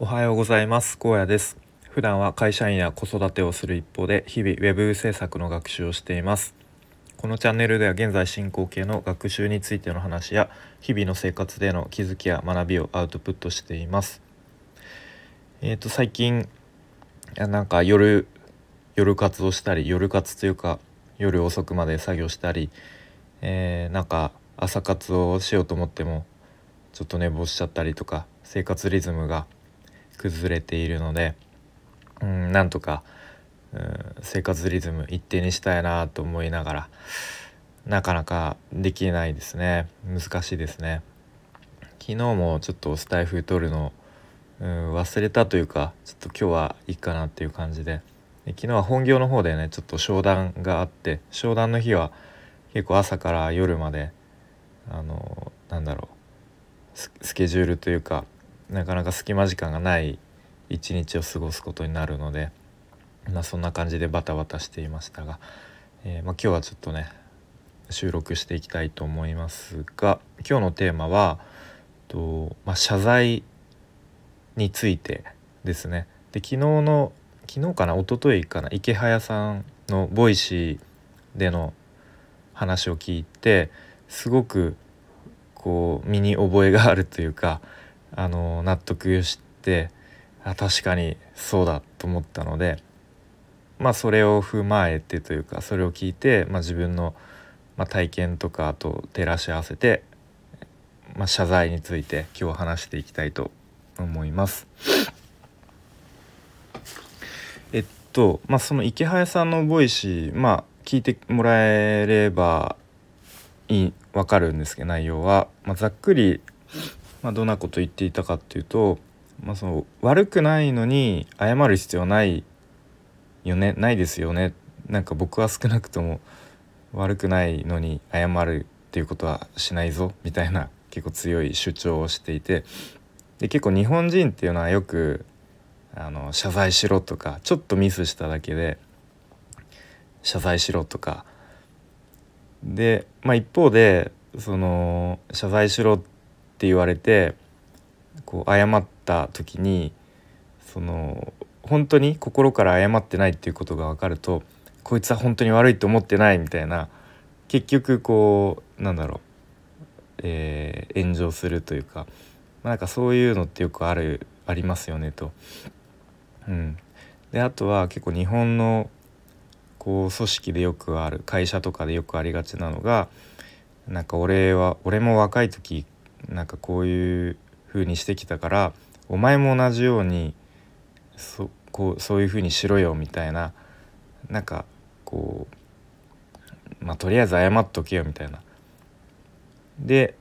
おはようございます。高野です。普段は会社員や子育てをする一方で日々ウェブ制作の学習をしています。このチャンネルでは現在進行形の学習についての話や日々の生活での気づきや学びをアウトプットしています。えっ、ー、と最近なんか夜夜活をしたり夜活というか夜遅くまで作業したり、えー、なんか朝活をしようと思ってもちょっと寝坊しちゃったりとか生活リズムが崩れているのでうんなんとかうん生活リズム一定にしたいなと思いながらなかなかできないですね。難しいですね。昨日もちょっとスタイフ取るのうん忘れたというかちょっと今日はいいかなっていう感じで。昨日は本業の方でねちょっと商談があって商談の日は結構朝から夜まであのなんだろうスケジュールというかなかなか隙間時間がない一日を過ごすことになるので、まあ、そんな感じでバタバタしていましたが、えー、まあ、今日はちょっとね収録していきたいと思いますが今日のテーマはと、まあ、謝罪についてですね。で昨日の昨日かな一昨日かな池早さんのボイシーでの話を聞いてすごくこう身に覚えがあるというかあの納得してあ確かにそうだと思ったのでまあそれを踏まえてというかそれを聞いて、まあ、自分の、まあ、体験とかと照らし合わせて、まあ、謝罪について今日話していきたいと思います。えっとまあそのイケハヤさんの Voicy まあ聞いてもらえればいい分かるんですけど内容は、まあ、ざっくりまあ、どんなこと言っていたかっていうと、まあ、その悪くないのに謝る必要ないよねないですよね。なんか僕は少なくとも悪くないのに謝るっていうことはしないぞみたいな結構強い主張をしていて。で結構日本人っていうのはよくあの謝罪しろとかちょっとミスしただけで謝罪しろとか。で、まあ、一方でその謝罪しろってって言われてこう謝った時にその本当に心から謝ってないっていうことが分かるとこいつは本当に悪いと思ってないみたいな結局こうなんだろう、えー、炎上するというか、まあ、なんかそういうのってよくあるありますよねと。うん、であとは結構日本のこう組織でよくある会社とかでよくありがちなのがなんか俺は俺も若い時なんかこういう風にしてきたからお前も同じようにそこうそういう風にしろよみたいななんかこうまあとりあえず謝っとけよみたいな。で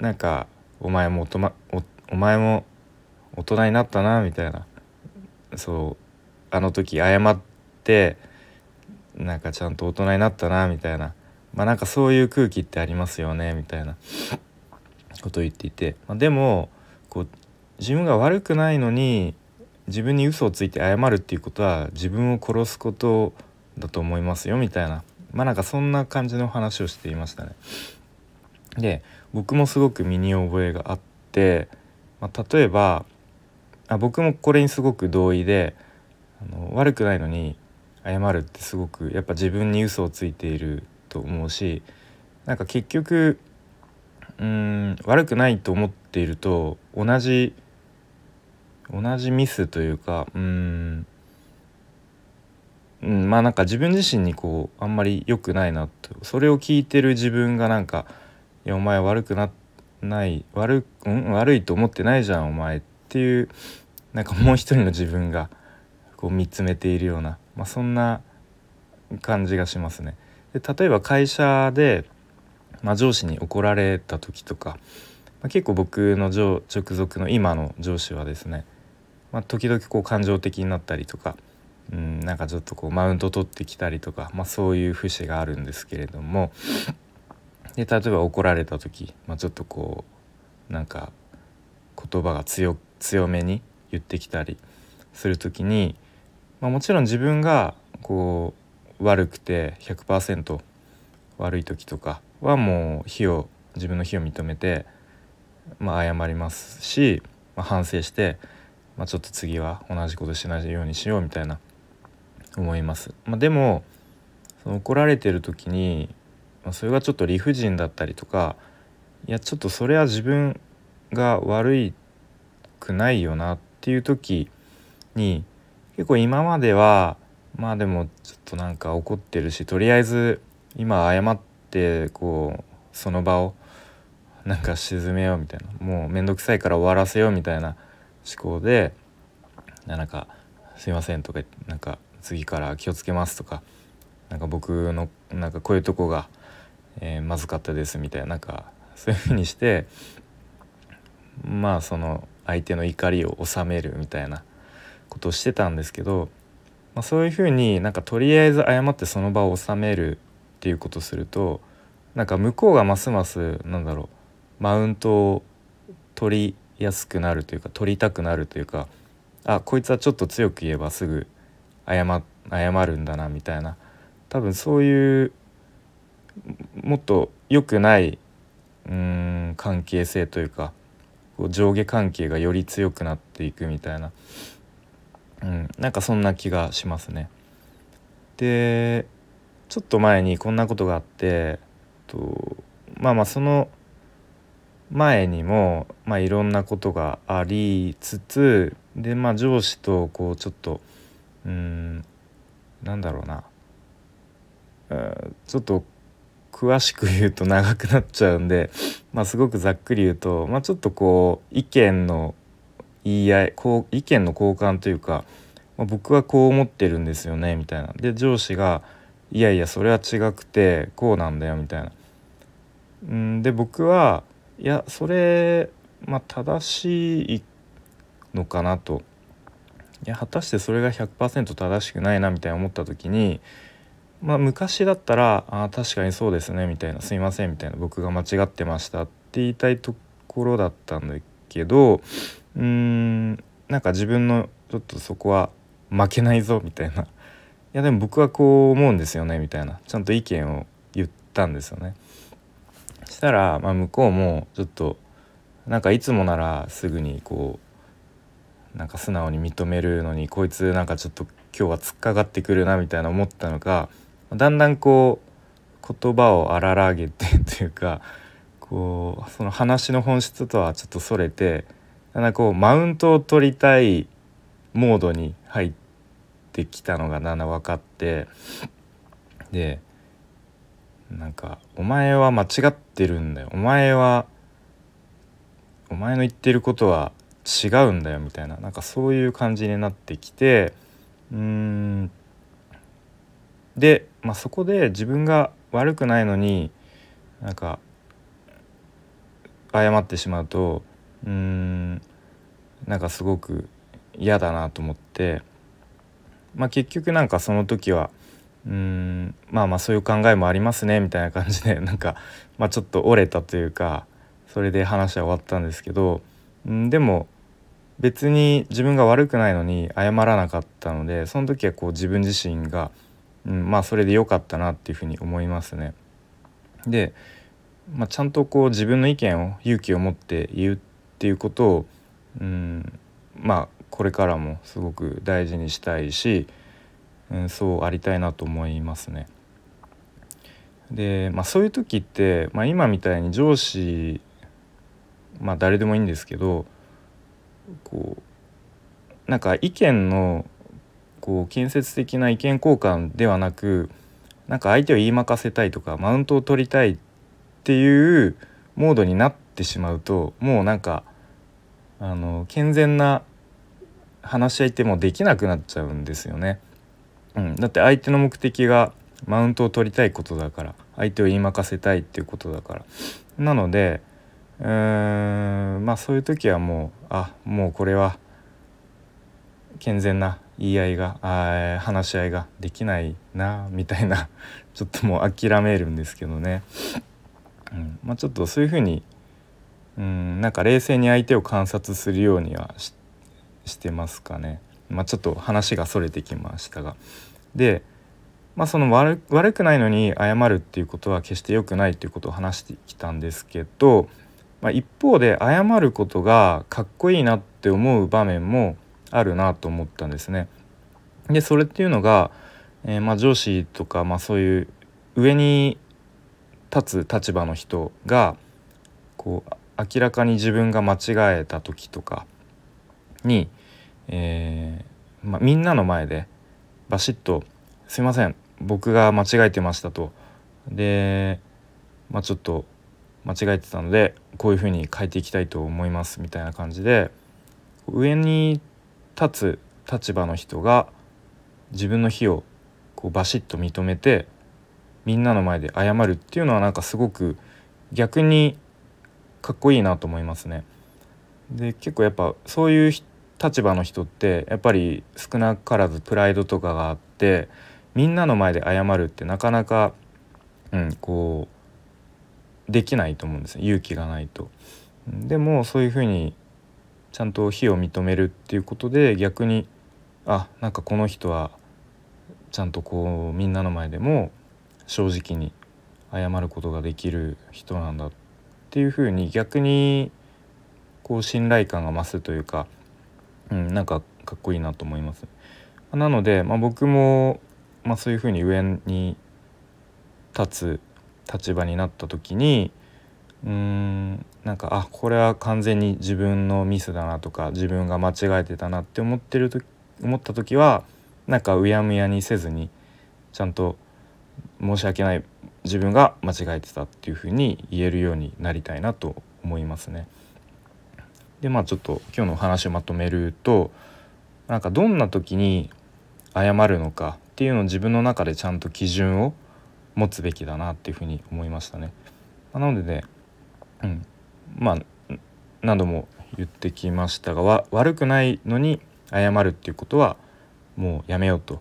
なんかお前もおまおお前も大人になったなみたいな。そうあの時謝ってなんかちゃんと大人になったなみたいな。まあなんかそういう空気ってありますよねみたいな。ことを言っていて、まあ、でもこう自分が悪くないのに自分に嘘をついて謝るっていうことは自分を殺すことだと思いますよみたいなまあなんかそんな感じの話をしていましたね。で僕もすごく身に覚えがあって、まあ、例えばあ僕もこれにすごく同意であの悪くないのに謝るってすごくやっぱ自分に嘘をついていると思うしなんか結局うん悪くないと思っていると同じ同じミスというかうんうんまあなんか自分自身にこうあんまり良くないなとそれを聞いてる自分がなんか「いやお前悪くなない悪,、うん、悪いと思ってないじゃんお前」っていうなんかもう一人の自分がこう見つめているような、まあ、そんな感じがしますね。で例えば会社でまあ、上司に怒られた時とか、まあ、結構僕の直属の今の上司はですね、まあ、時々こう感情的になったりとか、うん、なんかちょっとこうマウント取ってきたりとか、まあ、そういう節があるんですけれどもで例えば怒られた時、まあ、ちょっとこうなんか言葉が強強めに言ってきたりする時に、まあ、もちろん自分がこう悪くて100%悪い時とかはもう非を自分の非を認めて、まあ、謝りますし、まあ、反省してまあ、ちょっと次は同じことしないようにしようみたいな思います。まあ、でもその怒られてる時に、まあ、それがちょっと理不尽だったりとかいやちょっとそれは自分が悪いくないよなっていう時に結構今まではまあでもちょっとなんか怒ってるしとりあえず今謝ってってこうその場をなんか沈めようみたいな。もう面倒くさいから終わらせようみたいな思考でなんか「すいません」とかなんか「次から気をつけます」とかなんか僕のなんかこういうとこが、えー、まずかったですみたいななんかそういうふうにしてまあその相手の怒りを収めるみたいなことをしてたんですけど、まあ、そういうふうになんかとりあえず謝ってその場を収めるっていうことするとなんか向こうがますますなんだろうマウントを取りやすくなるというか取りたくなるというかあこいつはちょっと強く言えばすぐ謝謝るんだなみたいな多分そういうもっと良くないうん関係性というかこう上下関係がより強くなっていくみたいな、うん、なんかそんな気がしますね。でちょっと前にこんなことがあってとまあまあその前にも、まあ、いろんなことがありつつでまあ上司とこうちょっとうんなんだろうなちょっと詳しく言うと長くなっちゃうんで、まあ、すごくざっくり言うと、まあ、ちょっとこう意見の言い合いこう意見の交換というか、まあ、僕はこう思ってるんですよねみたいな。で上司が「いやいやそれは違くてこうなんだよ」みたいな。んで僕はいやそれ、まあ、正しいのかなと。いや果たしてそれが100%正しくないなみたいな思った時にまあ昔だったら「あ確かにそうですね」みたいな「すいません」みたいな「僕が間違ってました」って言いたいところだったんだけどうーんなんか自分のちょっとそこは負けないぞみたいな「いやでも僕はこう思うんですよね」みたいなちゃんと意見を言ったんですよね。したら、まあ、向こうもちょっとなんかいつもならすぐにこうなんか素直に認めるのにこいつなんかちょっと今日は突っかかってくるなみたいな思ったのかだんだんこう言葉を荒らげて というかこうその話の本質とはちょっとそれてだんだんこうマウントを取りたいモードに入ってきたのがだんだん分かってでなんか「お前は間違ってるんだよ。お前はお前の言ってることは違うんだよ」みたいな。なんかそういう感じになってきてうん。で、まあ、そこで自分が悪くないのになんか謝ってしまうとうん。なんかすごく嫌だなと思って、まあ、結局なんかその時はうんまあまあそういう考えもありますねみたいな感じで なんか、まあ、ちょっと折れたというかそれで話は終わったんですけどんでも別に自分が悪くないのに謝らなかったのでその時はこう自分自身がうん、まあそれで良かったなっていうふうに思いますね。で、まあ、ちゃんとこう自分の意見を勇気を持って言うっていうことを、うん、まあこれからもすごく大事にしたいし、うん、そうありたいなと思いますね。で、まあ、そういう時って、まあ、今みたいに上司まあ誰でもいいんですけどこうなんか意見のこう建設的な意見交換ではなくなんか相手を言いまかせたいとかマウントを取りたいっていうモードになってしまうともうなんかあの健全な話し合いってもできなくなっちゃうんですよね。うん、だって相手の目的がマウントを取りたいことだから相手を言いまかせたいっていうことだから。なのでうーんまあそういう時はもうあもうこれは健全な言い合いがあ話し合いができないなみたいな ちょっともう諦めるんですけどね、うん。まあ、ちょっとそういうふうにうんなんか冷静に相手を観察するようにはしてしてますかね。まあ、ちょっと話がそれてきましたが。で、まあ、その悪悪くないのに謝るっていうことは決して良くないっていうことを話してきたんですけど、まあ、一方で謝ることがかっこいいなって思う場面もあるなと思ったんですね。でそれっていうのが、えー、まあ、上司とか、まあ、そういう上に立つ立場の人がこう明らかに自分が間違えた時とかに、えー、まあ、みんなの前でバシッと「すいません僕が間違えてました」と。で、まあ、ちょっと間違えてたのでこういうふうに変えていきたいと思いますみたいな感じで上に立つ立場の人が自分の非をこうバシッと認めてみんなの前で謝るっていうのはなんかすごく逆にかっこいいなと思いますね。で結構やっぱそういう立場の人ってやっぱり少なからずプライドとかがあってみんなの前で謝るってなかなか、うん、こうできないと思うんです勇気がないと。でもそういうふうにちゃんと非を認めるっていうことで逆にあなんかこの人はちゃんとこうみんなの前でも正直に謝ることができる人なんだっていうふうに逆にこう信頼感が増すというか、うん、なんかかっこいいなと思います。なので、まあ、僕も、まあ、そういうふうに上に立つ立場になった時にうーんなんかあこれは完全に自分のミスだなとか自分が間違えてたなって思ってると思った時はなんかうやむやにせずにちゃんと申し訳ない自分が間違えてたっていうふうに言えるようになりたいなと思いますね。でまあちょっと今日のお話をまとめるとなんかどんな時に謝るのかっていうのを自分の中でちゃんと基準を持つべきだなっていうふうに思いましたね。まなのでね、うん、まあ何度も言ってきましたが悪くないのに謝るっていうことはもうやめようと。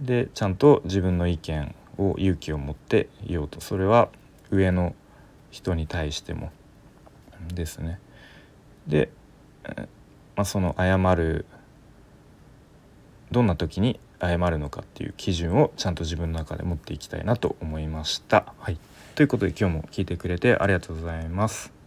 でちゃんと自分の意見を勇気を持って言おうとそれは上の人に対してもですね。で、まあ、その謝るどんな時に謝るのかっていう基準をちゃんと自分の中で持っていきたいなと思いました。はい、ということで今日も聞いてくれてありがとうございます。